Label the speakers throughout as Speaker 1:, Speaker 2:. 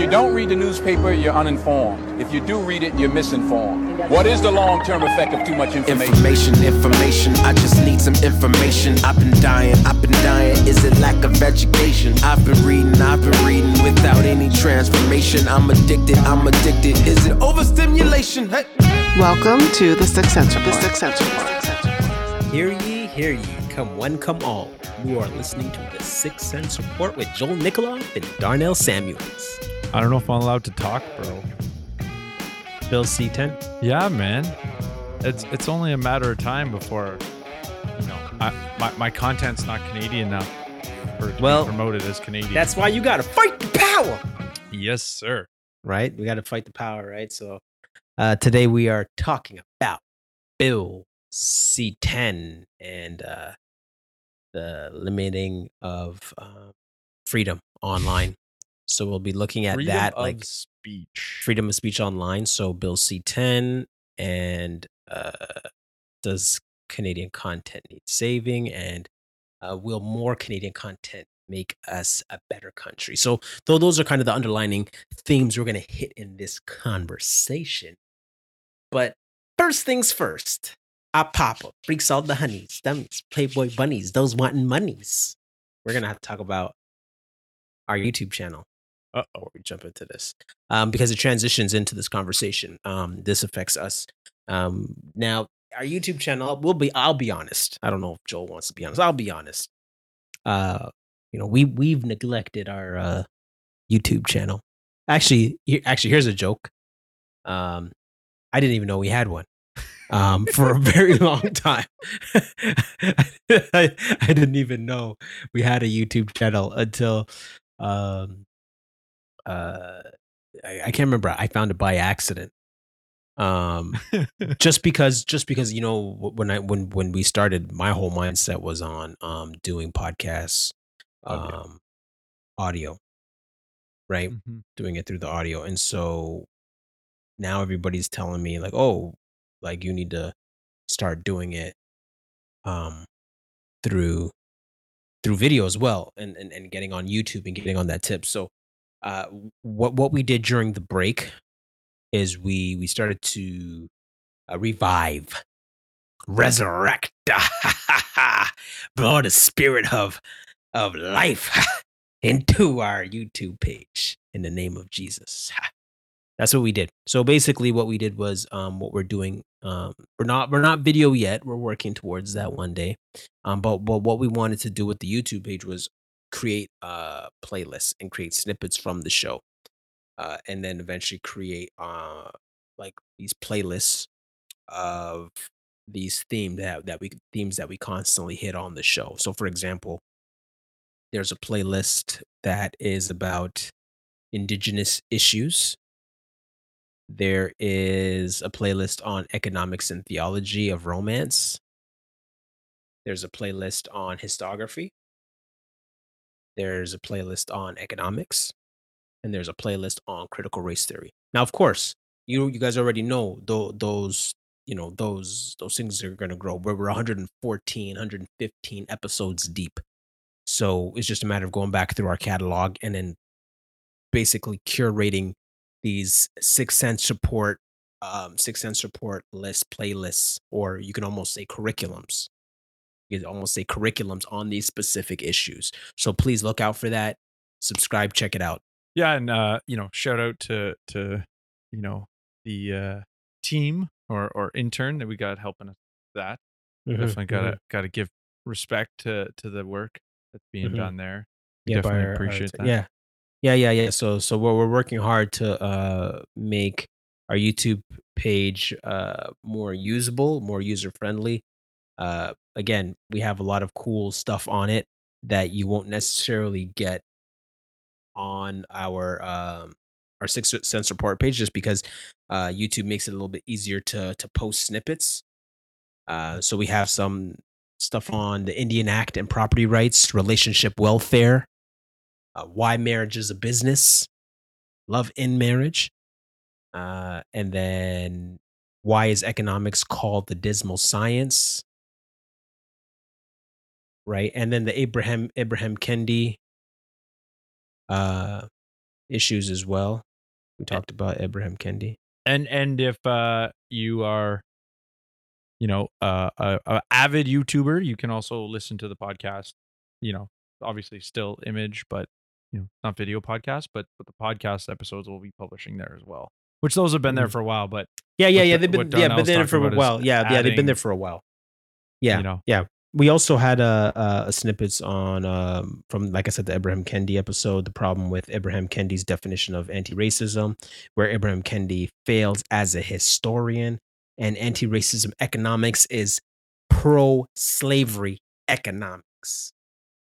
Speaker 1: you don't read the newspaper, you're uninformed. If you do read it, you're misinformed. What is the long-term effect of too much information?
Speaker 2: Information, information. I just need some information. I've been dying, I've been dying. Is it lack of education? I've been reading, I've been reading without any transformation. I'm addicted, I'm addicted. Is it overstimulation? Hey.
Speaker 3: Welcome to the Six Cents Report. The Six Cents Report.
Speaker 4: Hear ye, hear ye, come one, come all. You are listening to the Six Cents Report with Joel Nikoloff and Darnell Samuels.
Speaker 5: I don't know if I'm allowed to talk, bro.
Speaker 4: Bill C10.
Speaker 5: Yeah, man. It's it's only a matter of time before you know I, my my content's not Canadian enough for
Speaker 4: Well,
Speaker 5: promoted as Canadian.
Speaker 4: That's why you got to fight the power,
Speaker 5: yes, sir.
Speaker 4: right? We got to fight the power, right? So uh, today we are talking about Bill C10 and uh, the limiting of uh, freedom online. So we'll be looking at
Speaker 5: Freedom
Speaker 4: that,
Speaker 5: of
Speaker 4: like
Speaker 5: speech.
Speaker 4: freedom of speech online. So Bill C10 and uh, does Canadian content need saving and uh, will more Canadian content make us a better country? So though those are kind of the underlining themes we're going to hit in this conversation. But first things first, I pop up, freaks all the honeys, dummies, playboy bunnies, those wanting monies. We're going to have to talk about our YouTube channel
Speaker 5: oh.
Speaker 4: we jump into this um, because it transitions into this conversation. Um, this affects us. Um, now, our YouTube channel, we'll be, I'll be honest. I don't know if Joel wants to be honest. I'll be honest. Uh, you know, we, we've neglected our uh, YouTube channel. Actually, he- actually, here's a joke. Um, I didn't even know we had one um, for a very long time. I, I didn't even know we had a YouTube channel until um, uh, I, I can't remember. I found it by accident. Um, just because, just because you know, when I when when we started, my whole mindset was on um doing podcasts,
Speaker 5: Audio.
Speaker 4: um, audio, right?
Speaker 5: Mhm.
Speaker 4: doing it through the audio. And so now everybody's telling me like, oh, like you need to start doing it um through through video as well and and, and getting on YouTube and getting on that tip. So uh what what we did during the break is we we started to uh, revive resurrect blow the spirit of of life into our YouTube page in the name of Jesus. That's what we did. So basically what we did was um what we're doing um we're not we're not video yet. We're working towards that one day. Um but but what we wanted to do with the YouTube page was create uh playlists and create snippets from the show. Uh and then eventually create uh like these playlists of these themes that that we themes that we constantly hit on the show. So for example, there's a playlist that is about indigenous issues. There is a playlist on economics and theology of romance. There's a playlist on histography. There's a playlist on economics. And there's a playlist on critical race theory. Now, of course, you you guys already know tho- those you know those those things are going to grow. We're, we're 114, 115 episodes deep. So it's just a matter of going back through our catalog and then basically curating these six cents support, um, six cents support list playlists, or you can almost say curriculums. You almost say curriculums on these specific issues. So please look out for that. Subscribe, check it out.
Speaker 5: Yeah, and uh, you know, shout out to to you know the uh, team or or intern that we got helping us with that.
Speaker 4: Mm-hmm,
Speaker 5: Definitely gotta gotta give respect to to the work that's being
Speaker 4: Mhm.
Speaker 5: done there.
Speaker 4: yeah,
Speaker 5: definitely
Speaker 4: our- our
Speaker 5: appreciate
Speaker 4: t-
Speaker 5: that.
Speaker 4: Yeah, yeah, yeah, yeah. So, so we're we're working hard to uh make our YouTube page uh more usable, more user friendly. Uh, again, we have a lot of cool stuff on it that you won't necessarily get on our um our six cents report page just because uh YouTube makes it a little bit easier to to post snippets. Uh, so we have some stuff on the Indian Act and property rights, relationship welfare, uh, why marriage is a business, love in marriage, uh, and then why is economics called the dismal science, right? And then the Abraham Abraham Kendi uh, issues as well. We talked about Abraham Kendi.
Speaker 5: and and if uh you are you know uh, a, a avid youtuber you can also listen to the podcast you know obviously still image but you know not video podcast but but the podcast episodes will be publishing there as well which those have been there
Speaker 4: Mhm.
Speaker 5: for a while but
Speaker 4: Yeah, yeah, yeah.
Speaker 5: the-
Speaker 4: They've been yeah, been there for a while. Yeah, yeah. They've been there for a while. Yeah,
Speaker 5: you know
Speaker 4: yeah. We also had a, a, a snippets on um, from like I said the Abraham Kendi episode, the problem with Abraham Kendi's definition of anti-racism, where Abraham Kendi fails as a historian, and anti-racism economics is pro-slavery economics.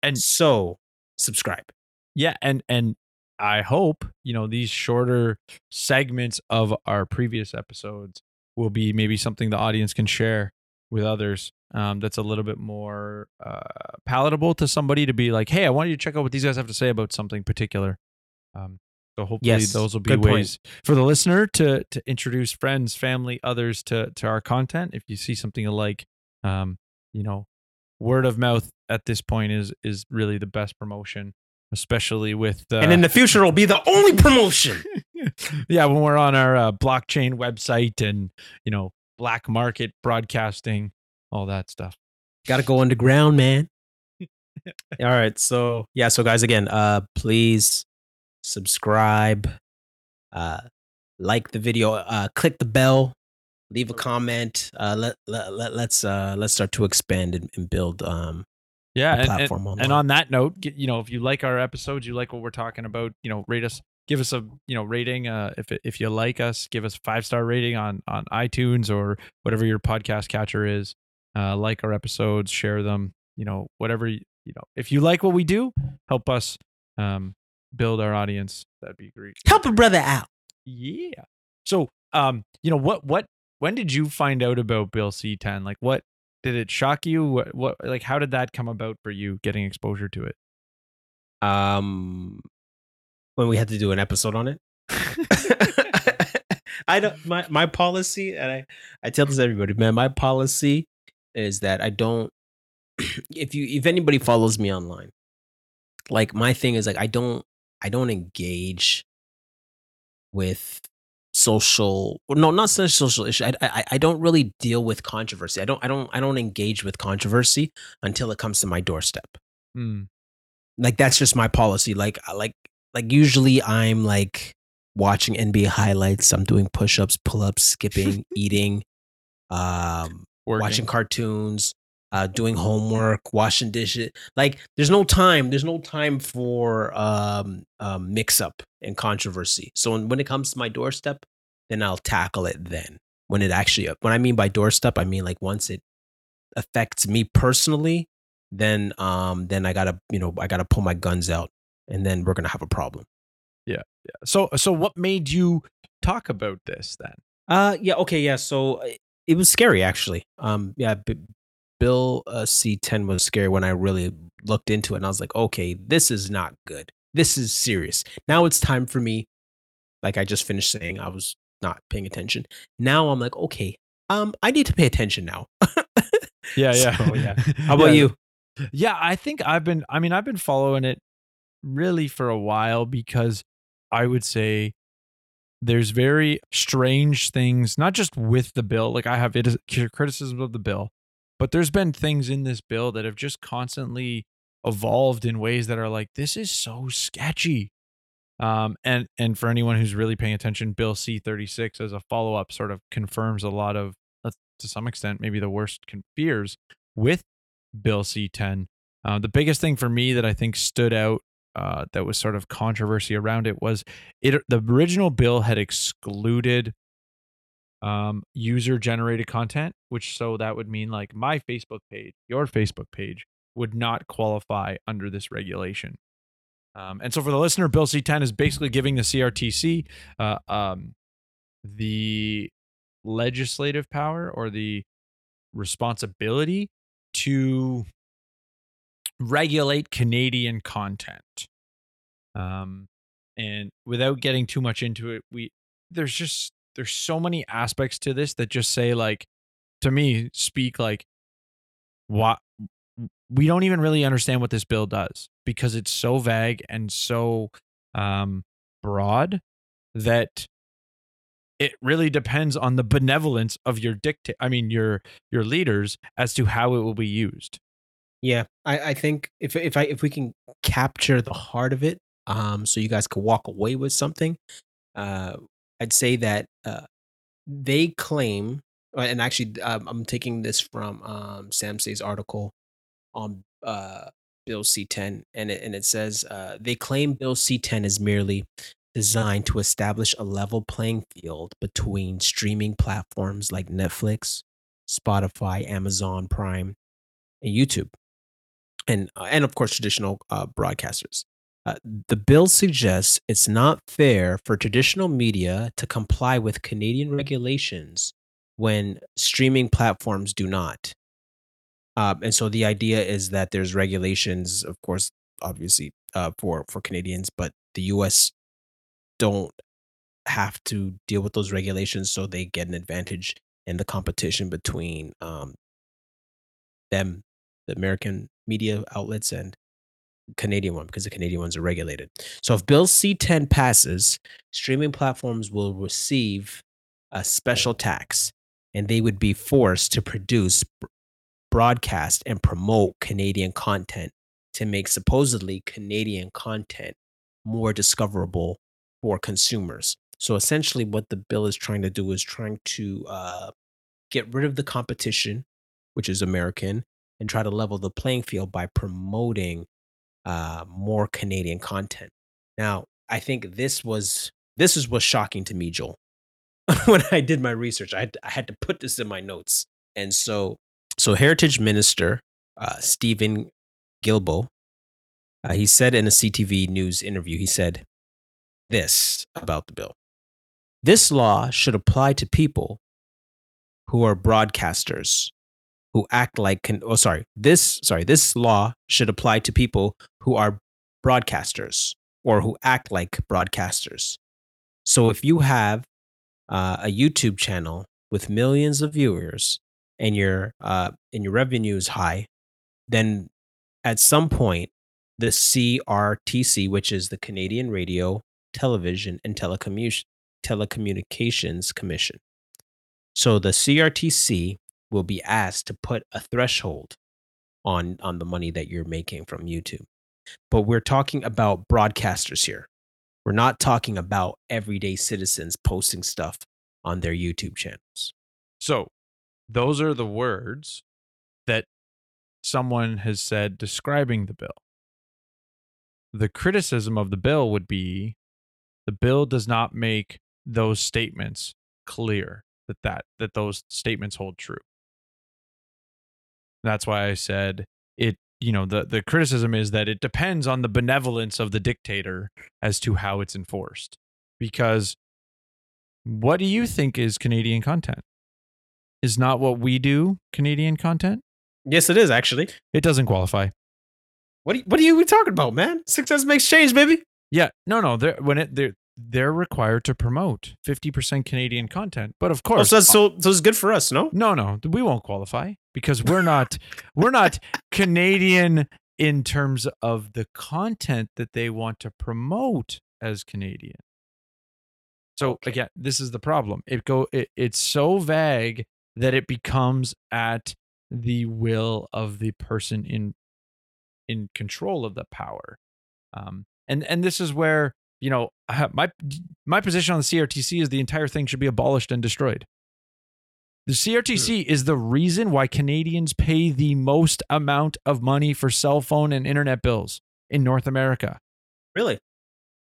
Speaker 5: And-
Speaker 4: so subscribe.
Speaker 5: yeah and and i hope you know these shorter segments of our previous episodes will be maybe something the audience can share with others um, that's a little bit more uh, palatable to somebody to be like hey i want you to check out what these guys have to say about something particular um, so hopefully
Speaker 4: Yes,
Speaker 5: those will be
Speaker 4: good point.
Speaker 5: ways for the listener to to introduce friends family others to to our content if you see something you like um, you know word of mouth at this point is is really the best promotion especially with uh,
Speaker 4: and in the future, it'll be the only promotion.
Speaker 5: yeah when we're on our uh, blockchain website and you know black market broadcasting all that stuff
Speaker 4: Got to go underground, man. All right, so yeah, so guys, again, uh, please subscribe, uh, like the video, uh, click the bell, leave a comment. Uh, let let, let let's uh let's start to expand and, and build um
Speaker 5: yeah and, and,
Speaker 4: platform
Speaker 5: and on that note you know if you like our episodes you like what we're talking about you know rate us give us a you know rating uh if if you like us give us five star rating on on itunes or whatever your podcast catcher is uh like our episodes share them you know whatever you, you know if you like what we do help us um build our audience that'd be great
Speaker 4: help a brother out.
Speaker 5: Yeah. So, um, you know what? What? When did you find out about Bill C ten? Like, what did it shock you? What? What? Like, how did that come about for you? Getting exposure to it.
Speaker 4: Um, when we had to do an episode on it. I don't my my policy, and I I tell this to everybody, man. My policy is that I don't. If you if anybody follows me online, like my thing is like I don't I don't engage with social no not such social issue I, I i don't really deal with controversy i don't i don't i don't engage with controversy until it comes to my doorstep
Speaker 5: Hmm.
Speaker 4: like that's just my policy like like like usually i'm like watching nba highlights. I'm doing push-ups pull-ups skipping eating um
Speaker 5: Working.
Speaker 4: watching cartoons uh doing homework washing dishes. Like there's no time there's no time for um um mix up and controversy. So when, when it comes to my doorstep then i'll tackle it then. When it actually when i mean by doorstep i mean like once it affects me personally then um then i gotta you know i gotta pull my guns out and then we're gonna have a problem Yeah, yeah.
Speaker 5: So, so what made you talk about this then?
Speaker 4: Uh, yeah, okay, yeah. So uh, it was scary, actually. Um, yeah, B- Bill uh, C10 was scary when I really looked into it, and I was like, okay, this is not good. This is serious. Now it's time for me. Like I just finished saying, I was not paying attention. Now I'm like, okay, um, I need to pay attention now.
Speaker 5: Yeah, yeah,
Speaker 4: So, yeah. How about
Speaker 5: Yeah.
Speaker 4: you?
Speaker 5: Yeah, I think I've been. I mean, I've been following it really for a while because I would say there's very strange things, not just with the bill. Like I have it is criticisms of the bill, but there's been things in this bill that have just constantly evolved in ways that are like this is so sketchy. Um, and and for anyone who's really paying attention, Bill C thirty six as a follow up sort of confirms a lot of, uh, to some extent, maybe the worst fears with Bill C ten. Uh, the biggest thing for me that I think stood out uh, that was sort of controversy around it was it. The original bill had excluded um, user generated content, which so that would mean like my Facebook page, your Facebook page would not qualify under this regulation. Um, and so for the listener, Bill C10 is basically giving the CRTC uh, um, the legislative power or the responsibility to regulate Canadian content. Um, and without getting too much into it, we there's just there's so many aspects to this that just say like to me speak like what we don't even really understand what this bill does because it's so vague and so um broad that it really depends on the benevolence of your dictate I mean your your leaders as to how it will be used.
Speaker 4: Yeah, I, I think if if I if we can capture the heart of it, um, so you guys could walk away with something, uh, I'd say that uh, they claim, uh, and actually, um, I'm taking this from um, Sam Sey's article on uh, Bill C10, and it, and it says uh, they claim Bill C10 is merely designed to establish a level playing field between streaming platforms like Netflix, Spotify, Amazon Prime, and YouTube, and uh, and of course traditional uh, broadcasters. Uh, the bill suggests it's not fair for traditional media to comply with Canadian regulations when streaming platforms do not. Um, and so the idea is that there's regulations, of course, obviously uh, for for Canadians, but the U.S. don't have to deal with those regulations, so they get an advantage in the competition between um, them, the American media outlets, and Canadian one because the Canadian ones are regulated. So if Bill C10 passes, streaming platforms will receive a special tax and they would be forced to produce, broadcast, and promote Canadian content to make supposedly Canadian content more discoverable for consumers. So essentially, what the bill is trying to do is trying to uh, get rid of the competition, which is American, and try to level the playing field by promoting uh, more Canadian content. Now, I think this was this is what's shocking to me, Joel. when I did my research, I had, to, I had to put this in my notes, and so so Heritage Minister uh, Steven Guilbeault, uh, he said in a CTV News interview, he said this about the bill: This law should apply to people who are broadcasters who act like can oh sorry this sorry this law should apply to people who are broadcasters or who act like broadcasters. So if you have uh, a youtube channel with millions of viewers and your uh, and your revenue is high then at some point the crtc which is the canadian radio television and telecommu- telecommunications commission. So the crtc will be asked to put a threshold on on the money that you're making from YouTube. But we're talking about broadcasters here. We're not talking about everyday citizens posting stuff on their YouTube channels.
Speaker 5: So, those are the words that someone has said describing the bill. The criticism of the bill would be the bill does not make those statements clear that that, that those statements hold true. That's why I said it, you know, the the criticism is that it depends on the benevolence of the dictator as to how it's enforced. Because what do you think is Canadian content? Is not what we do Canadian content?
Speaker 4: Yes, it is actually.
Speaker 5: It doesn't qualify.
Speaker 4: What are you, what are you talking about, man? Success makes change, baby.
Speaker 5: Yeah, no, no. They're when it they're they're required to promote fifty percent Canadian content, but of
Speaker 4: Oh,
Speaker 5: course,
Speaker 4: so, that's, so so it's good for us, no?
Speaker 5: no, no, we won't qualify because we're not we're not Canadian in terms of the content that they want to promote as Canadian. So
Speaker 4: Okay.
Speaker 5: again, this is the problem. It go it, it's so vague that it becomes at the will of the person in in control of the power. Um, and and this is where you know my my position on the CRTC is the entire thing should be abolished and destroyed. The CRTC is the reason why Canadians pay the most amount of money for cell phone and internet bills in North America.
Speaker 4: Really?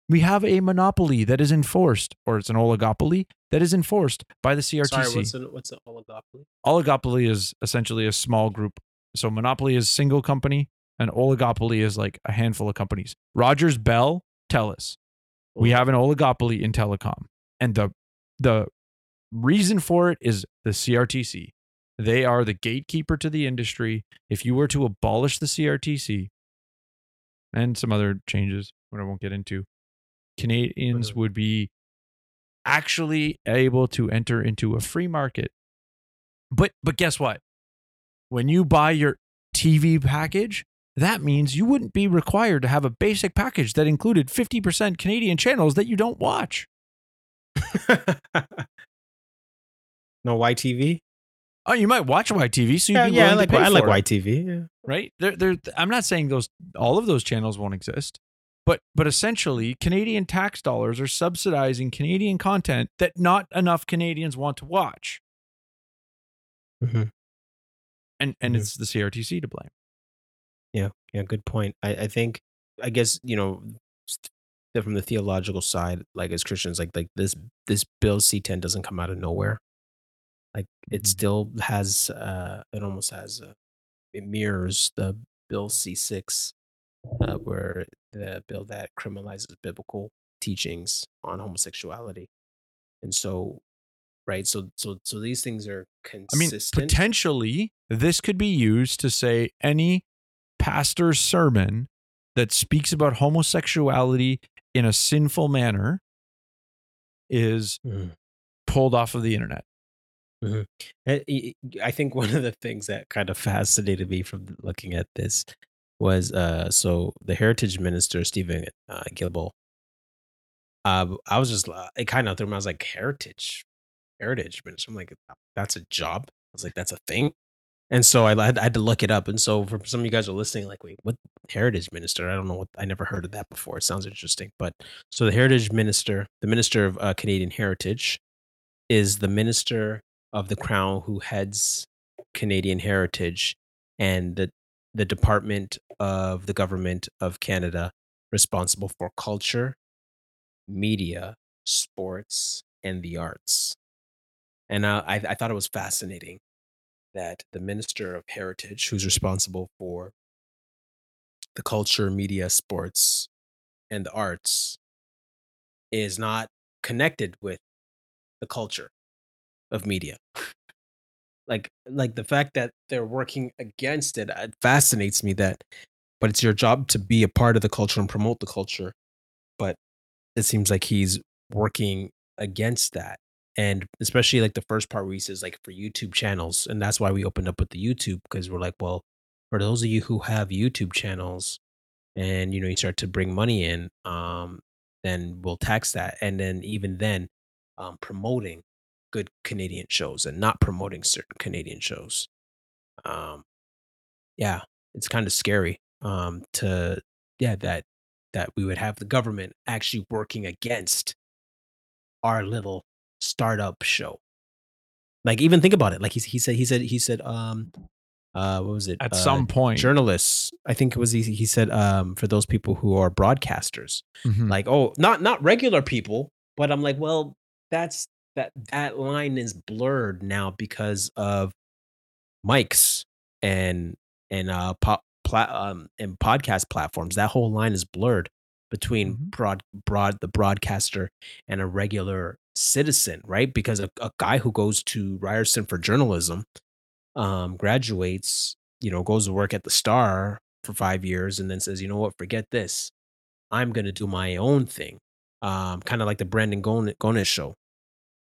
Speaker 5: We have a monopoly that is enforced, or it's an oligopoly that is enforced by the CRTC.
Speaker 4: Sorry, what's an what's an oligopoly?
Speaker 5: oligopoly is essentially a small group. So monopoly is single company, and oligopoly is like a handful of companies. Rogers, Bell, Telus. We have an oligopoly in telecom, and the the reason for it is the CRTC. They are the gatekeeper to the industry. If you were to abolish the CRTC and some other changes, what I won't get into, Canadians would be actually able to enter into a free market. But but guess what? When you buy your TV package, that means you wouldn't be required to have a basic package that included 50% Canadian channels that you don't watch.
Speaker 4: no YTV.
Speaker 5: Oh, you might watch YTV, so you'd
Speaker 4: Yeah,
Speaker 5: be
Speaker 4: yeah, I like
Speaker 5: to pay
Speaker 4: I like YTV. Yeah.
Speaker 5: right? There, there. I'm not saying those all of those channels won't exist, but but essentially, Canadian tax dollars are subsidizing Canadian content that not enough Canadians want to watch,
Speaker 4: Mhm.
Speaker 5: and and
Speaker 4: Mhm.
Speaker 5: it's the CRTC to blame.
Speaker 4: Yeah, good point. I, I think, I guess you know, from the theological side, like as Christians, like like this this bill C ten doesn't come out of nowhere. Like it
Speaker 5: Mhm.
Speaker 4: still has, uh, it almost has, uh, it mirrors the bill C six, uh, where the bill that criminalizes biblical teachings on homosexuality, and so, right, so so so these things are consistent
Speaker 5: I mean, potentially, this could be used to say any pastor's sermon that speaks about homosexuality in a sinful manner is
Speaker 4: Mhm.
Speaker 5: pulled off of the internet.
Speaker 4: I I- think one of the things that kind of fascinated me from looking at this was uh so the heritage minister Stephen uh, Guilbeault. Uh, I was just uh, it kind of threw me. I was like heritage, heritage minister. I'm like that's a job. I was like that's a thing. And so I, had- I had to look it up. And so for some of you guys are listening, like, wait, what heritage minister? I don't know what I never heard of that before. It sounds interesting. But so the heritage minister, the minister of uh, Canadian heritage, is the minister of the crown who heads Canadian heritage and the the department of the government of Canada responsible for culture, media, sports, and the arts. And uh, I, I thought it was fascinating that the minister of heritage, who's responsible for the culture, media, sports, and the arts, is not connected with the culture of media. like like the fact that they're working against it it fascinates me that but it's your job to be a part of the culture and promote the culture but it seems like he's working against that and especially like the first part where he says like for youtube channels and that's why we opened up with the youtube because we're like well for those of you who have youtube channels and you know you start to bring money in um then we'll tax that. And then even then um promoting good canadian shows and not promoting certain canadian shows um yeah it's kind of scary um to yeah that that we would have the government actually working against our little startup show. Like even think about it like he, he said he said he said um uh what was it?
Speaker 5: At
Speaker 4: Uh,
Speaker 5: some point,
Speaker 4: journalists i think it was he, he said um for those people who are broadcasters
Speaker 5: Mhm.
Speaker 4: like oh not not regular people but i'm like well that's that that line is blurred now because of mics and and uh pop plat um and podcast platforms. That whole line is blurred between
Speaker 5: Mhm.
Speaker 4: broad broad the broadcaster and a regular citizen right? Because a, a guy who goes to ryerson for journalism um graduates you know goes to work at the star for five years and then says you know what? Forget this. I'm gonna do my own thing. Um kind of like the brandon Gon- Gonez show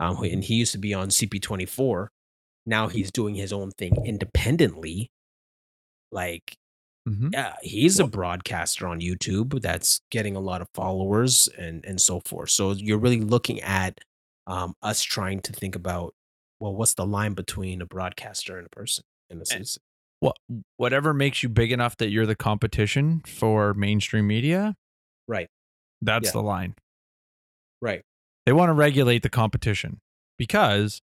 Speaker 4: um and he used to be on cp24 now he's doing his own thing independently like
Speaker 5: Mhm.
Speaker 4: yeah he's a broadcaster on youtube that's getting a lot of followers and and so forth so you're really looking at um us trying to think about well what's the line between a broadcaster and a person in a sense?
Speaker 5: What whatever makes you big enough that you're the competition for mainstream media,
Speaker 4: right
Speaker 5: that's
Speaker 4: Yeah.
Speaker 5: the line.
Speaker 4: right
Speaker 5: They want to regulate the competition because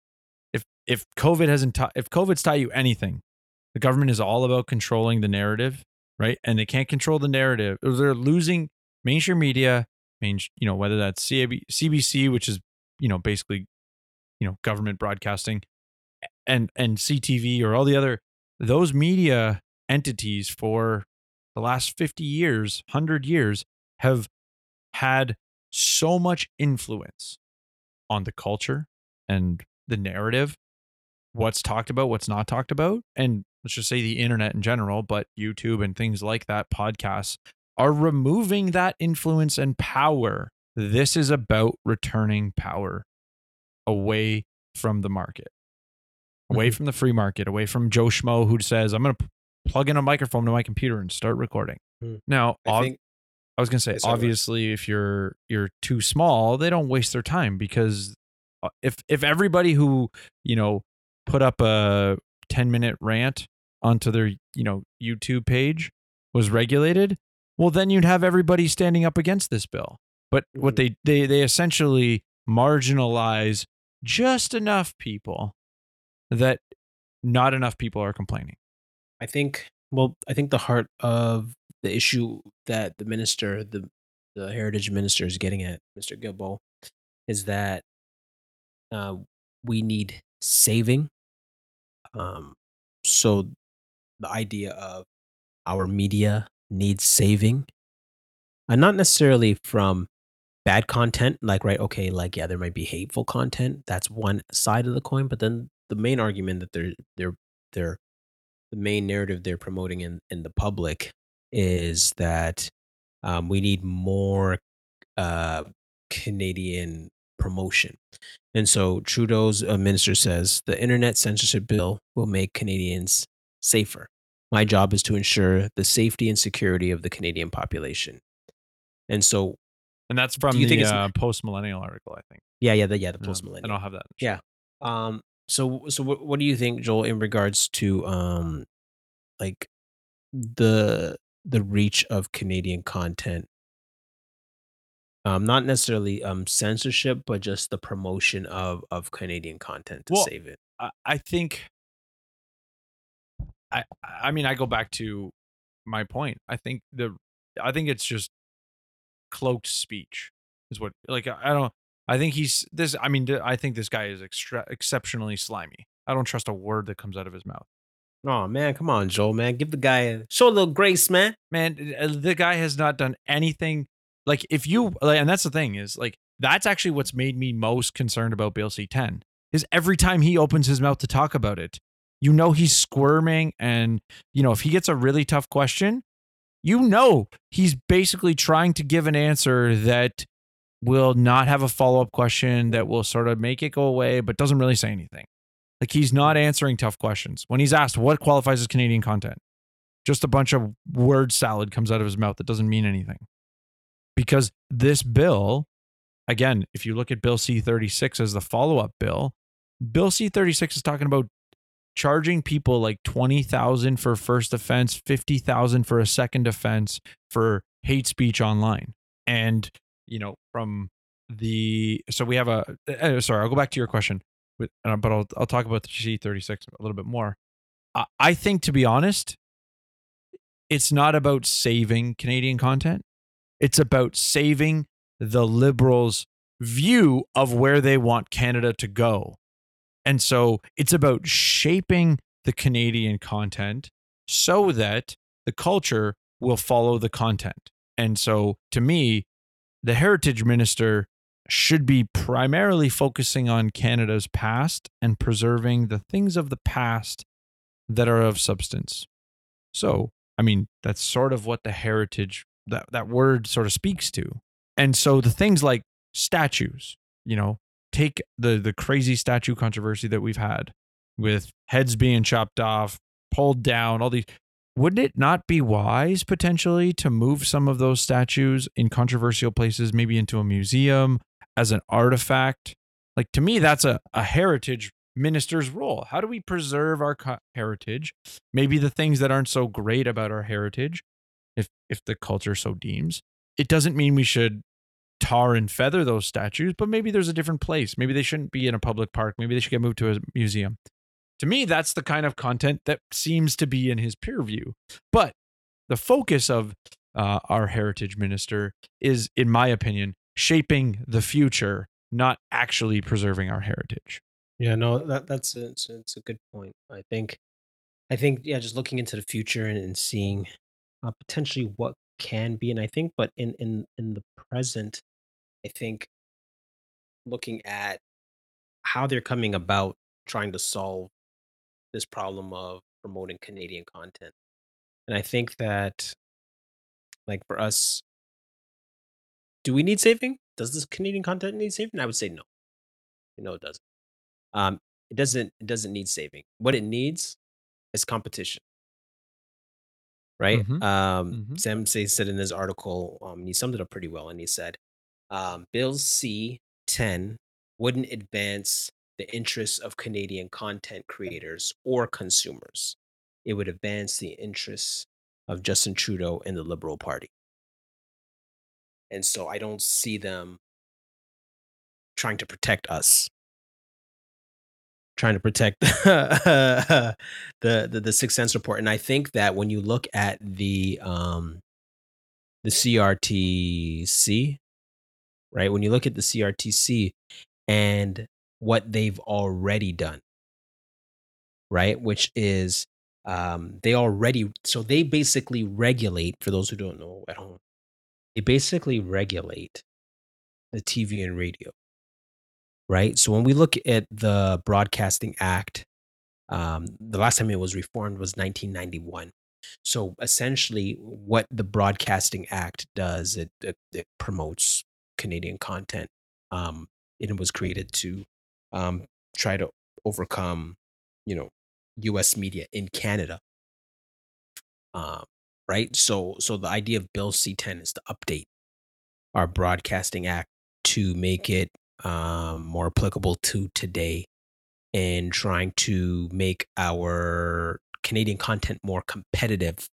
Speaker 5: if if COVID hasn't ta- if COVID's taught you anything, the government is all about controlling the narrative, right? And they can't control the narrative. They're losing mainstream media, main you know whether that's CBC, which is you know basically you know government broadcasting, and and CTV or all the other those media entities for the last 50 years, 100 years have had so much influence on the culture and the narrative, what's talked about, what's not talked about, and let's just say the internet in general, but YouTube and things like that, podcasts are removing that influence and power. This is about returning power away from the market, away
Speaker 4: Mhm.
Speaker 5: from the free market, away from Joe Schmo who says, I'm going to plug in a microphone to my computer and start recording.
Speaker 4: Hmm.
Speaker 5: Now,
Speaker 4: I
Speaker 5: ob-
Speaker 4: think
Speaker 5: I was gonna say,
Speaker 4: Yes, sir, go
Speaker 5: obviously, if you're you're too small, they don't waste their time because uh, if if everybody who you know put up a ten minute rant onto their you know YouTube page was regulated, well, then you'd have everybody standing up against this bill. But what
Speaker 4: Mhm.
Speaker 5: they they they essentially marginalize just enough people that not enough people are complaining.
Speaker 4: I think well, I think the heart of the issue that the minister, the the heritage minister is getting at, Mr. Guilbeault, is that uh, we need saving. Um, so the idea of our media needs saving, and not necessarily from bad content. Like, right, okay, like yeah, there might be hateful content. That's one side of the coin, but then the main argument that they're they're they're the main narrative they're promoting in, in the public is that um, we need more uh, Canadian promotion. And so Trudeau's uh, minister says the internet censorship bill will make Canadians safer. My job is to ensure the safety and security of the Canadian population. And so,
Speaker 5: And that's from
Speaker 4: you
Speaker 5: the
Speaker 4: think
Speaker 5: uh, post millennial article, I think.
Speaker 4: yeah, yeah, the, yeah, the post millennial.
Speaker 5: And I'll have that.
Speaker 4: Yeah. Um. So so what what do you think, Joel, in regards to um, like the the reach of Canadian content? Um, not necessarily um censorship, but just the promotion of of Canadian content to
Speaker 5: Well,
Speaker 4: save it.
Speaker 5: I, I think I I mean I go back to my point. I think the I think it's just cloaked speech is what like I I don't I think he's this I mean I think this guy is extra, exceptionally slimy. I don't trust a word that comes out of his mouth.
Speaker 4: Oh man, come on, Joel, man, give the guy a show a little grace, man.
Speaker 5: Man, uh, the guy has not done anything like if you and that's the thing is like that's actually what's made me most concerned about Bill C10 is every time he opens his mouth to talk about it, you know he's squirming and you know if he gets a really tough question, you know he's basically trying to give an answer that will not have a follow-up question that will sort of make it go away but doesn't really say anything. Like he's not answering tough questions. When he's asked what qualifies as Canadian content, just a bunch of word salad comes out of his mouth that doesn't mean anything. Because this bill, again, if you look at Bill C 36 as the follow up bill, Bill C 36 is talking about charging people like 20,000 for first offense, 50,000 for a second offense for hate speech online. And, you know, from the, so we have a, uh, sorry, I'll go back to your question, with, uh, but I'll, I'll talk about the C 36 a little bit more. I think, to be honest, it's not about saving Canadian content. It's about saving the liberals' view of where they want Canada to go. And so it's about shaping the Canadian content so that the culture will follow the content. And so to me, the heritage minister should be primarily focusing on Canada's past and preserving the things of the past that are of substance. So, I mean, that's sort of what the heritage that that word sort of speaks to. And so the things like statues, you know, take the the crazy statue controversy that we've had with heads being chopped off, pulled down, all these wouldn't it not be wise potentially to move some of those statues in controversial places maybe into a museum as an artifact? Like to me that's a a heritage minister's role. How do we preserve our co- heritage? Maybe the things that aren't so great about our heritage if if the culture so deems. It doesn't mean we should tar and feather those statues, but maybe there's a different place. Maybe they shouldn't be in a public park. Maybe they should get moved to a museum. To me, that's the kind of content that seems to be in his peer view. But the focus of uh, our heritage minister is, in my opinion, shaping the future, not actually preserving our heritage.
Speaker 4: Yeah, no, that that's a, it's, a good point. I think, I think, yeah, just looking into the future and, and seeing uh, potentially what can be, and I think, but in in in the present, I think looking at how they're coming about trying to solve this problem of promoting Canadian content, and I think that, like for us, do we need saving? Does this Canadian content need saving? I would say no. No, it doesn't. Um, it doesn't. It doesn't need saving. What it needs is competition. Right?
Speaker 5: Mhm.
Speaker 4: Um,
Speaker 5: Mhm.
Speaker 4: Sam Sey, said in his article, um, he summed it up pretty well, and he said, um, Bill C ten wouldn't advance the interests of Canadian content creators or consumers. It would advance the interests of Justin Trudeau and the Liberal Party. And so I don't see them trying to protect us trying to protect the, the the six cents report and i think that when you look at the um the crtc right when you look at the crtc and what they've already done right which is um they already so they basically regulate for those who don't know at home they basically regulate the tv and radio right? So when we look at the Broadcasting Act, um, the last time it was reformed was 1991. So essentially, what the Broadcasting Act does, it it, it promotes Canadian content. Um, it was created to um, try to overcome, you know, U.S. media in Canada. Um, right. So so the idea of Bill C10 is to update our Broadcasting Act to make it um, more applicable to today in trying to make our Canadian content more competitive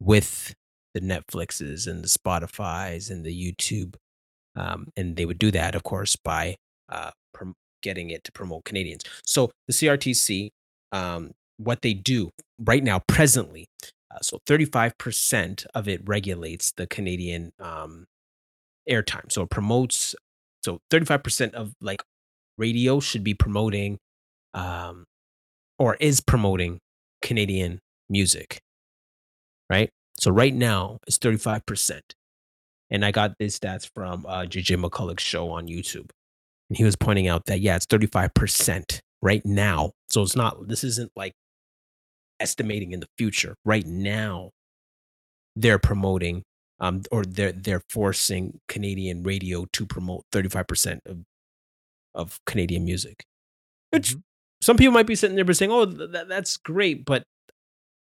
Speaker 4: with the Netflixes and the Spotify's and the YouTube. Um, and they would do that, of course, by uh, prom- getting it to promote Canadians. So the CRTC, um, what they do right now, presently, uh, so 35% of it regulates the Canadian um, airtime. So it promotes so 35% of like radio should be promoting um or is promoting Canadian music. Right? So right now it's 35%. And I got these stats from uh JJ McCullough's show on YouTube. And he was pointing out that yeah, it's 35% right now. So it's not this isn't like estimating in the future. Right now they're promoting um, or they're they're forcing Canadian radio to promote 35% of of Canadian music. Which
Speaker 5: Mhm.
Speaker 4: some people might be sitting there saying, "Oh, th- that's great," but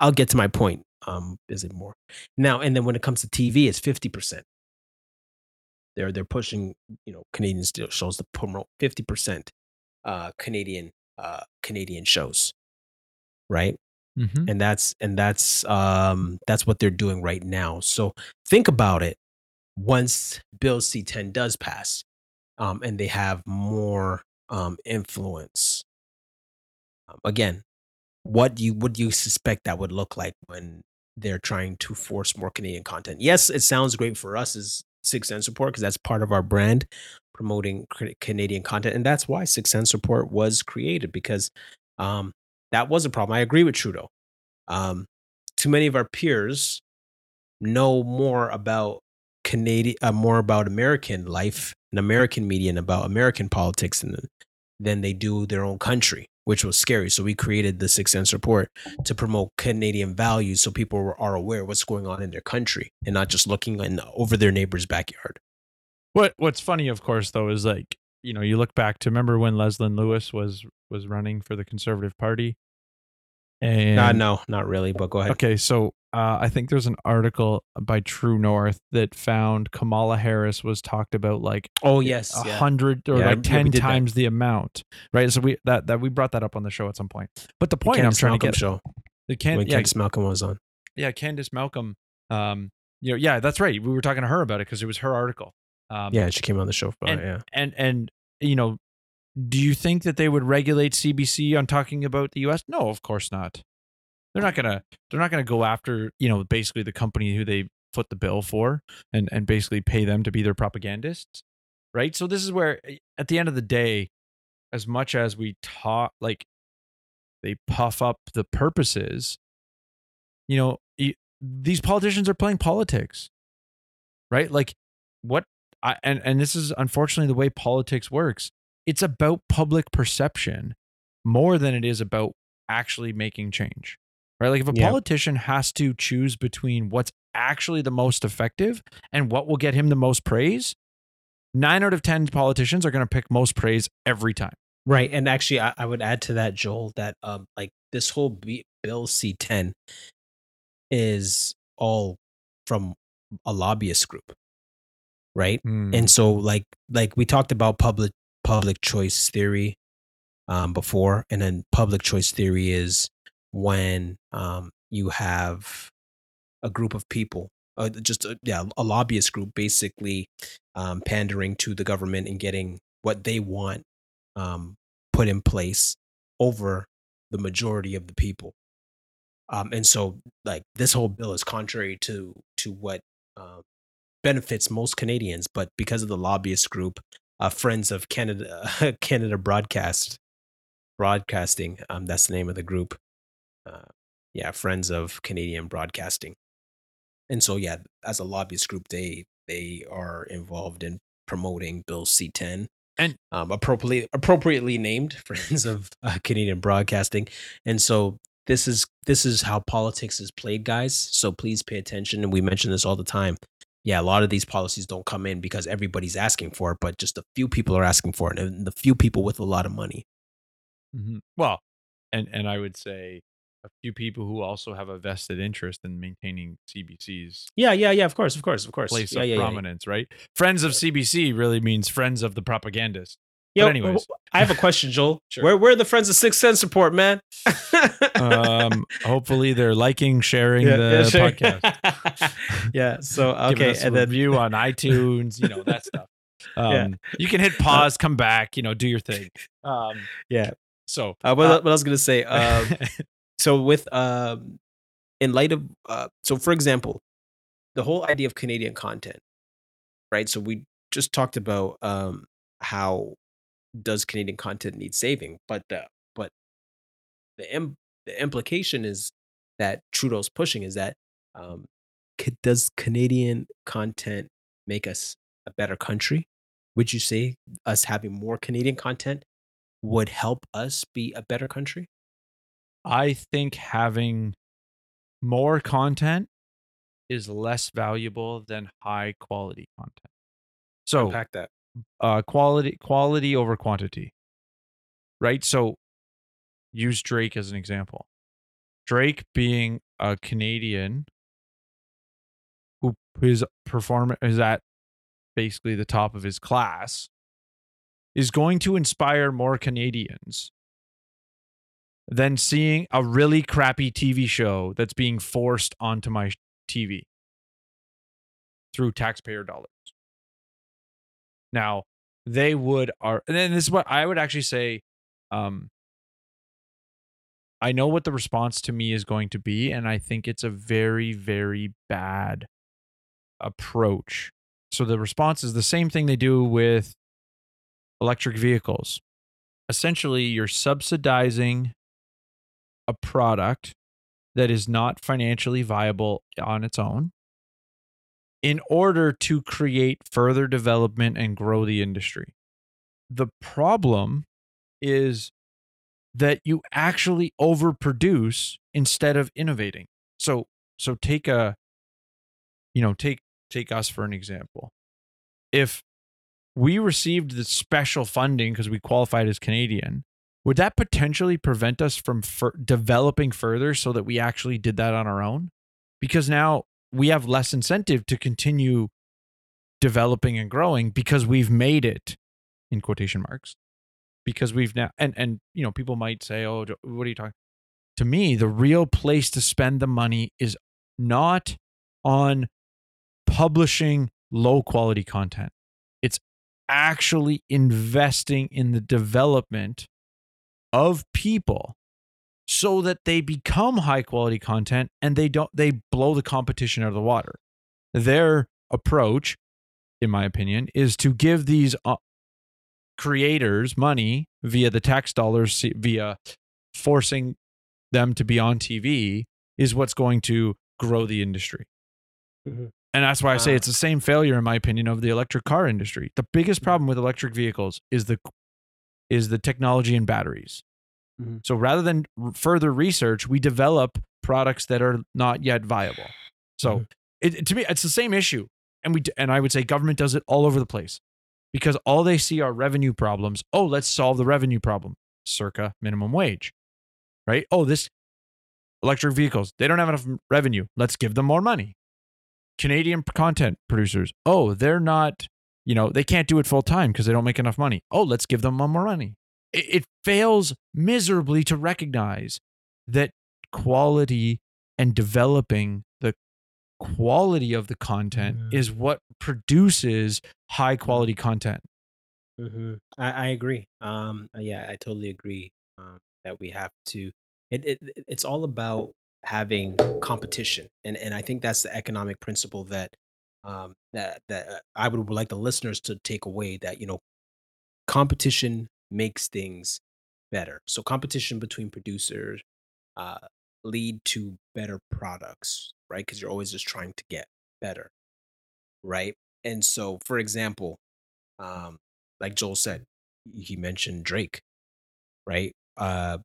Speaker 4: I'll get to my point. Um, is it more now? And then when it comes to TV, it's 50%. They're they're pushing you know Canadian shows to promote 50% uh, Canadian uh, Canadian shows, right?
Speaker 5: Mhm.
Speaker 4: and that's and that's um that's what they're doing right now. So think about it. Once bill c10 does pass um and they have more um influence um, again what do you what do you suspect that would look like when they're trying to force more canadian content? Yes it sounds great for us as six cents report because that's part of our brand promoting canadian content and that's why six cents report was created because um that was a problem i agree with trudeau um, too many of our peers know more about Canadian, uh, more about American life and American media and about American politics than, than they do their own country, which was scary. So we created the Six Cents Report to promote Canadian values, so people are aware of what's going on in their country and not just looking in, over their neighbor's backyard.
Speaker 5: What What's funny, of course, though, is like you know you look back to remember when Leslyn Lewis was was running for the Conservative Party, and
Speaker 4: uh, no, not really, but go ahead.
Speaker 5: Okay, so uh, I think there's an article by True North that found Kamala Harris was talked about like
Speaker 4: Oh yes,
Speaker 5: a
Speaker 4: yeah.
Speaker 5: hundred or
Speaker 4: Yeah,
Speaker 5: like
Speaker 4: yeah, we
Speaker 5: ten
Speaker 4: did that.
Speaker 5: times the amount, right? So we that that we brought that up on the show at some point. But the point I'm trying
Speaker 4: Malcolm
Speaker 5: to get
Speaker 4: show
Speaker 5: the can
Speaker 4: when
Speaker 5: yeah,
Speaker 4: Candace Malcolm was on.
Speaker 5: yeah Candace Malcolm, um, you know yeah that's right. We were talking to her about it because it was her article. Um,
Speaker 4: Yeah, she came on the show for
Speaker 5: and,
Speaker 4: it. Yeah.
Speaker 5: and and you know, do you think that they would regulate CBC on talking about the U.S.? No, of course not. They're not gonna. They're not gonna go after you know basically the company who they foot the bill for and and basically pay them to be their propagandists, right? So this is where eh, at the end of the day, as much as we talk like they puff up the purposes, you know, these politicians are playing politics, right? Like what I, and and this is unfortunately the way politics works. It's about public perception more than it is about actually making change. Right? Like if a
Speaker 4: Yeah.
Speaker 5: politician has to choose between what's actually the most effective and what will get him the most praise, 9 out of 10 politicians are going to pick most praise every time.
Speaker 4: Right, and actually, I, I would add to that, Joel, that um, like this whole B- Bill C ten, is all from a lobbyist group, right?
Speaker 5: Hmm.
Speaker 4: and so like like we talked about public public choice theory um before and then public choice theory is when um you have a group of people uh, just a, yeah a lobbyist group basically um pandering to the government and getting what they want um put in place over the majority of the people. Um and so like this whole bill is contrary to to what um benefits most Canadians, but because of the lobbyist group, uh, Friends of Canada, Canada Broadcast, Broadcasting, um, that's the name of the group. Uh, yeah, Friends of Canadian Broadcasting, and so yeah, as a lobbyist group, they they are involved in promoting Bill C ten.
Speaker 5: And-
Speaker 4: um, appropriately appropriately named Friends of uh, Canadian Broadcasting, and so this is this is how politics is played, guys. So please pay attention, and we mention this all the time yeah, a lot of these policies don't come in because everybody's asking for it, but just a few people are asking for it, and the few people with a lot of money.
Speaker 5: Mhm. Well, and and I would say a few people who also have a vested interest in maintaining CBC's
Speaker 4: Yeah, yeah, yeah. Of course, of course, of course.
Speaker 5: place
Speaker 4: yeah,
Speaker 5: of
Speaker 4: yeah, yeah.
Speaker 5: prominence, right? Friends of CBC really means friends of the propagandist.
Speaker 4: Yo,
Speaker 5: But anyways.
Speaker 4: I have a question, Joel.
Speaker 5: Sure.
Speaker 4: Where where are the friends of Six Cents Report, man?
Speaker 5: Um, hopefully they're liking, sharing
Speaker 4: Yeah,
Speaker 5: the
Speaker 4: yeah, sure.
Speaker 5: podcast.
Speaker 4: yeah. So okay, and then
Speaker 5: review on iTunes, you know that stuff. Um,
Speaker 4: Yeah.
Speaker 5: You can hit pause, come back, you know, do your thing. Um,
Speaker 4: yeah.
Speaker 5: so
Speaker 4: Uh, what,
Speaker 5: uh,
Speaker 4: what I was gonna say. Um, so with um, in light of uh, so for example, the whole idea of Canadian content, right? So we just talked about um how does Canadian content need saving, but the but the Im- the implication is that Trudeau's pushing is that um, does Canadian content make us a better country? Would you say us having more Canadian content would help us be a better country?
Speaker 5: I think having more content is less valuable than high quality content. So
Speaker 4: Unpack that.
Speaker 5: Uh, quality quality over quantity, right? So use Drake as an example. Drake being a Canadian who his performance is at basically the top of his class is going to inspire more Canadians than seeing a really crappy TV show that's being forced onto my TV through taxpayer dollars. Now, they would are and then this is what I would actually say um I know what the response to me is going to be and I think it's a very very bad approach. So the response is the same thing they do with electric vehicles. Essentially, you're subsidizing a product that is not financially viable on its own in order to create further development and grow the industry. The problem is that you actually overproduce instead of innovating. So so take a you know, take take us for an example. If we received the special funding because we qualified as Canadian, would that potentially prevent us from fur- developing further so that we actually did that on our own? Because now we have less incentive to continue developing and growing because we've made it in quotation marks because we've now and and you know people might say oh what are you talking to me the real place to spend the money is not on publishing low quality content. It's actually investing in the development of people so that they become high quality content and they don't they blow the competition out of the water their approach in my opinion is to give these uh, creators money via the tax dollars via forcing them to be on TV is what's going to grow the industry.
Speaker 4: Mhm.
Speaker 5: And that's why I say
Speaker 4: Ah.
Speaker 5: it's the same failure in my opinion of the electric car industry. The biggest problem with electric vehicles is the is the technology and batteries.
Speaker 4: Mhm.
Speaker 5: So rather than r- further research, we develop products that are not yet viable. So
Speaker 4: Mhm.
Speaker 5: it, it- to me, it's the same issue, and we d- and I would say government does it all over the place because all they see are revenue problems. Oh, let's solve the revenue problem, circa minimum wage, right? Oh, this electric vehicles. They don't have enough revenue. Let's give them more money. Canadian content producers. Oh, they're not, you know, they can't do it full time because they don't make enough money. Oh, let's give them more money. It, fails miserably to recognize that quality and developing the quality of the content
Speaker 4: Mhm.
Speaker 5: is what produces high quality content.
Speaker 4: hmm I, I agree. Um, yeah, I totally agree. Um, that we have to. It, it it- it's all about having competition, and and I think that's the economic principle that um that that uh, I would like the listeners to take away that you know competition makes things better. So competition between producers uh lead to better products, right? Because you're always just trying to get better, right? And so, for example, um, like Joel said, he mentioned Drake, right? Uh,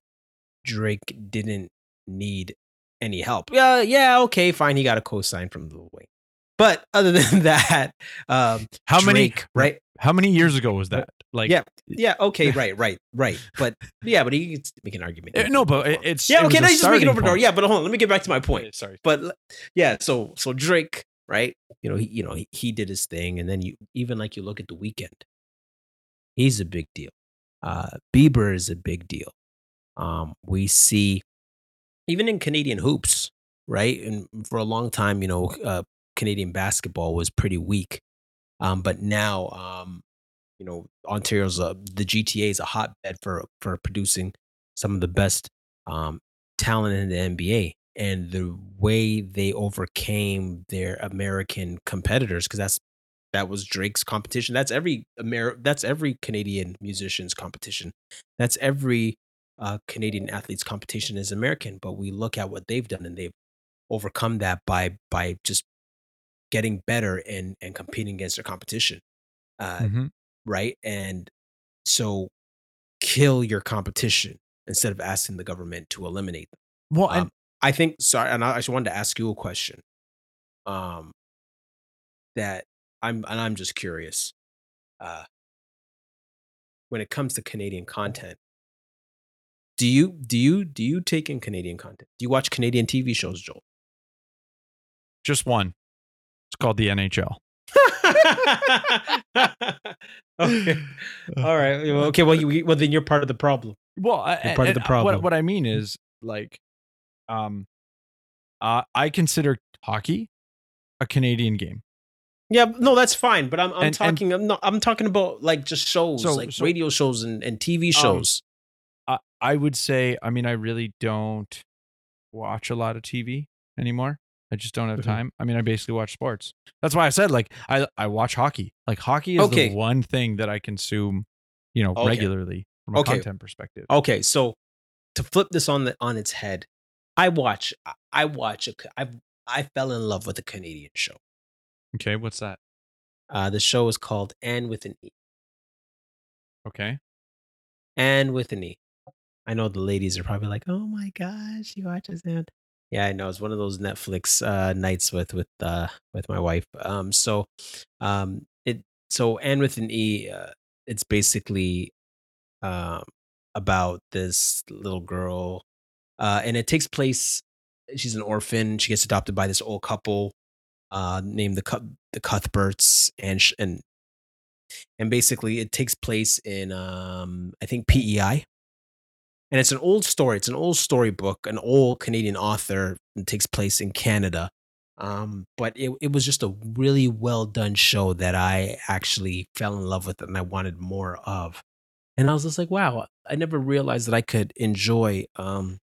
Speaker 4: Drake didn't need any help. Yeah, yeah, okay, fine. He got a co-sign from Lil Wayne, but other than that, um,
Speaker 5: How many
Speaker 4: right?
Speaker 5: How many years ago was that? Like
Speaker 4: Yeah, yeah, okay, right, right, right. But yeah, but he could make an argument.
Speaker 5: Eh, no, but it- it's
Speaker 4: yeah,
Speaker 5: it
Speaker 4: okay. Now you just make it over door. Yeah, but hold on. Let me get back to my point.
Speaker 5: Sorry.
Speaker 4: But yeah, so so Drake, right? You know, he you know he, he did his thing, and then you even like you look at the Weeknd, he's a big deal. Uh, Bieber is a big deal. Um, we see even in Canadian hoops, right? And for a long time, you know, uh, Canadian basketball was pretty weak. Um, but now, um, you know, Ontario's uh, the GTA is a hotbed for for producing some of the best um, talent in the NBA. And the way they overcame their American competitors, because that's that was Drake's competition. That's every Amer- That's every Canadian musician's competition. That's every uh, Canadian athlete's competition is American. But we look at what they've done, and they've overcome that by by just getting better and and competing against their competition. Uh,
Speaker 5: Mhm.
Speaker 4: Right? And so kill your competition instead of asking the government to eliminate them.
Speaker 5: Well,
Speaker 4: Um, I think sorry, and I just wanted to ask you a question. Um that I'm and I'm just curious. Uh when it comes to Canadian content, do you do you do you take in Canadian content? Do you watch Canadian TV shows, Joel?
Speaker 5: just one. It's called the NHL.
Speaker 4: okay. All right. Okay. Well, you, well, then you're part of the problem.
Speaker 5: Well, I,
Speaker 4: You're part of the
Speaker 5: What,
Speaker 4: problem.
Speaker 5: what I mean is like, um, uh, I consider hockey a Canadian game.
Speaker 4: Yeah, no, that's fine. But I'm I'm
Speaker 5: And- and-
Speaker 4: talking I'm not I'm talking about like just shows,
Speaker 5: So-
Speaker 4: like
Speaker 5: so-
Speaker 4: radio shows and, and TV
Speaker 5: Um,
Speaker 4: shows.
Speaker 5: I, I would say, I mean, I really don't watch a lot of TV anymore. I just don't have
Speaker 4: Mhm.
Speaker 5: time. I mean, I basically watch sports. That's why I said like I I watch hockey. Like hockey is
Speaker 4: Okay.
Speaker 5: the one thing that I consume, you know,
Speaker 4: Okay.
Speaker 5: regularly from a
Speaker 4: Okay.
Speaker 5: content perspective.
Speaker 4: okay, so to flip this on the on its head, I watch I- watch I watch a c- I I fell in love with a Canadian show.
Speaker 5: Okay, what's that?
Speaker 4: Uh, the show is called Anne with an E.
Speaker 5: Okay.
Speaker 4: Anne with an E. I know the ladies are probably like, "Oh my gosh, she watches Anne." Yeah, I know it's one of those Netflix uh, nights with with uh, with my wife. Um, so, um, it so Anne with an E. Uh, it's basically um about this little girl, uh, and it takes place. She's an orphan. She gets adopted by this old couple, uh, named the the Cuthberts, and sh- and and basically it takes place in um I think PEI. And it's an old story. It's an old storybook, an old Canadian author. It takes place in Canada. Um, but it, it was just a really well done show that I actually fell in love with and I wanted more of. And I was just like, wow, I never realized that I could enjoy um,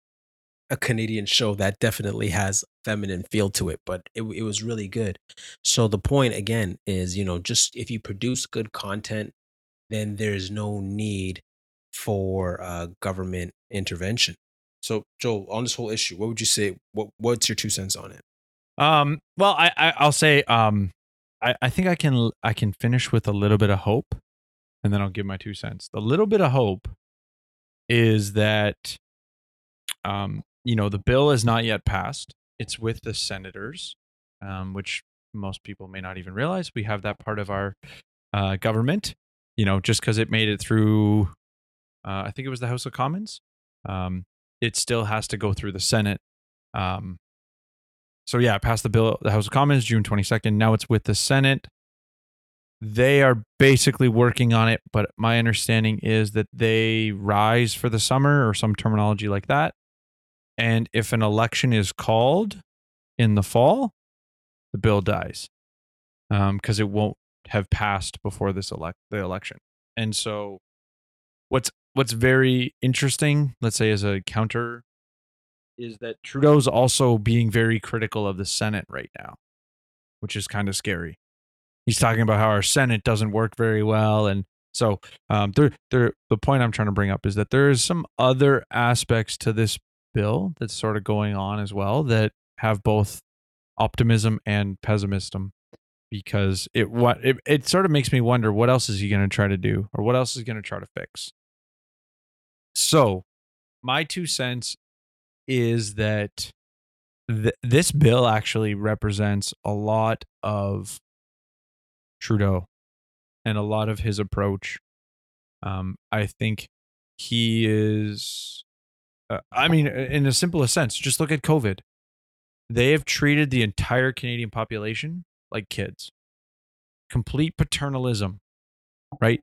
Speaker 4: a Canadian show that definitely has feminine feel to it, but it, it was really good. So the point again is, you know, just if you produce good content, then there's no need for uh, government intervention. So, Joel, on this whole issue, what would you say? What What's your two cents on it?
Speaker 5: Um. Well, I, I I'll say um, I I think I can I can finish with a little bit of hope, and then I'll give my two cents. The little bit of hope is that, um, you know, the bill is not yet passed. It's with the senators, um, which most people may not even realize. We have that part of our uh, government. You know, just because it made it through, uh, I think it was the House of Commons. Um, it still has to go through the Senate Um, so yeah, passed the bill, the House of Commons June 22nd. Now it's with the Senate. They are basically working on it, but my understanding is that they rise for the summer or some terminology like that. And if an election is called in the fall, the bill dies because it won't have passed before this elect the election. And so, what's what's very interesting, let's say as a counter, is that Trudeau's also being very critical of the Senate right now, which is kind of scary. He's talking about how our Senate doesn't work very well, and so um, there, there. The point I'm trying to bring up is that there is some other aspects to this bill that's sort of going on as well that have both optimism and pessimism because it what it, it sort of makes me wonder what else is he going to try to do or what else is going to try to fix so my two cents is that th- this bill actually represents a lot of trudeau and a lot of his approach um, i think he is uh, i mean in the simplest sense just look at covid they have treated the entire canadian population like kids. Complete paternalism, right?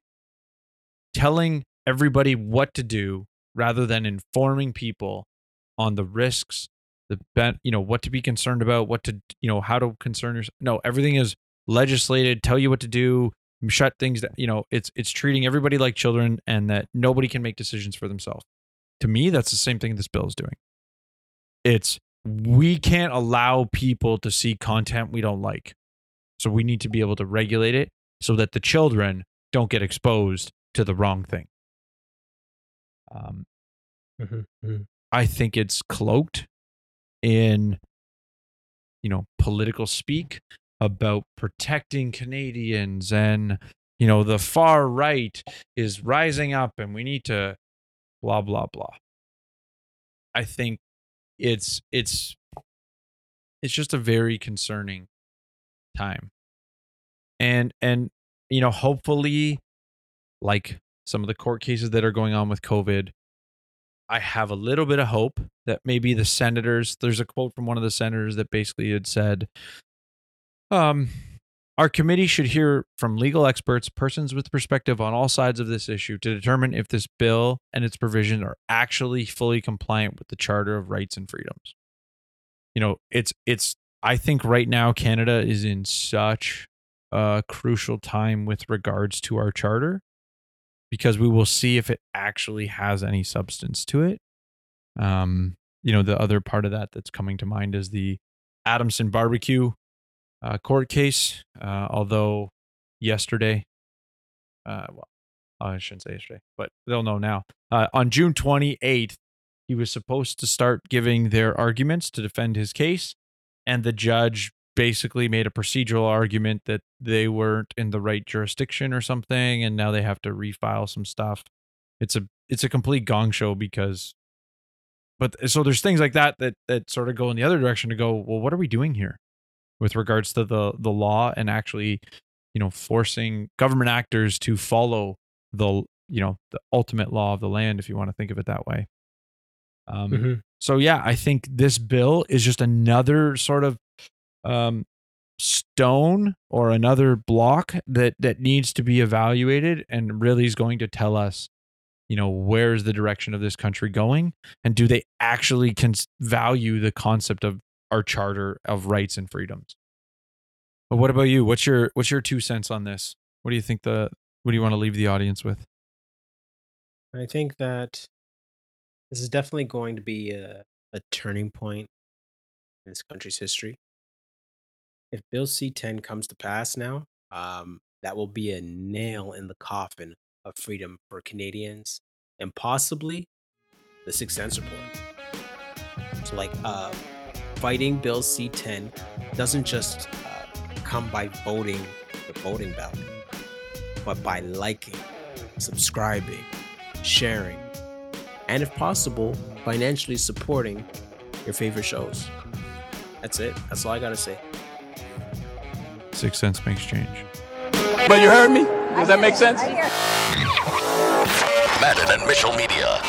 Speaker 5: Telling everybody what to do rather than informing people on the risks, the ben, you know, what to be concerned about, what to, you know, how to concern yourself. No, everything is legislated, tell you what to do, shut things down. You know, it's it's treating everybody like children and that nobody can make decisions for themselves. To me, that's the same thing this bill is doing. It's we can't allow people to see content we don't like. So we need to be able to regulate it so that the children don't get exposed to the wrong thing. Um,
Speaker 4: Mm-hmm.
Speaker 5: I think it's cloaked in, you know, political speak about protecting Canadians and, you know, the far right is rising up and we need to blah, blah, blah. I think it's, it's, it's just a very concerning time. And, and, you know, hopefully, like some of the court cases that are going on with COVID, I have a little bit of hope that maybe the senators, there's a quote from one of the senators that basically had said, um, our committee should hear from legal experts, persons with perspective on all sides of this issue to determine if this bill and its provisions are actually fully compliant with the Charter of Rights and Freedoms. You know, it's it's I think right now Canada is in such a crucial time with regards to our charter because we will see if it actually has any substance to it. Um, you know, the other part of that that's coming to mind is the Adamson barbecue uh, court case. Uh, although yesterday, uh, well, I shouldn't say yesterday, but they'll know now. Uh, on June 28th, he was supposed to start giving their arguments to defend his case, and the judge basically made a procedural argument that they weren't in the right jurisdiction or something and now they have to refile some stuff. It's a it's a complete gong show because but so there's things like that that that sort of go in the other direction to go well what are we doing here? with regards to the the law and actually you know forcing government actors to follow the you know the ultimate law of the land if you want to think of it that way. Um
Speaker 4: Mm-hmm.
Speaker 5: so yeah i think this bill is just another sort of um, stone or another block that that needs to be evaluated and really is going to tell us you know where's the direction of this country going and do they actually can value the concept of our charter of rights and freedoms. But what about you? What's your what's your two cents on this? What do you think the what do you want to leave the audience with?
Speaker 4: I think that this is definitely going to be a, a turning point in this country's history. If Bill C 10 comes to pass now, um, that will be a nail in the coffin of freedom for Canadians and possibly the Six Cents Report. So, like, uh, fighting Bill C 10 doesn't just uh, come by voting the voting ballot, but by liking, subscribing, sharing, and if possible, financially supporting your favorite shows. That's it. That's all I gotta say.
Speaker 5: Six cents makes change
Speaker 1: But you heard me? Does that make sense?
Speaker 6: Madden and Mitchell Media.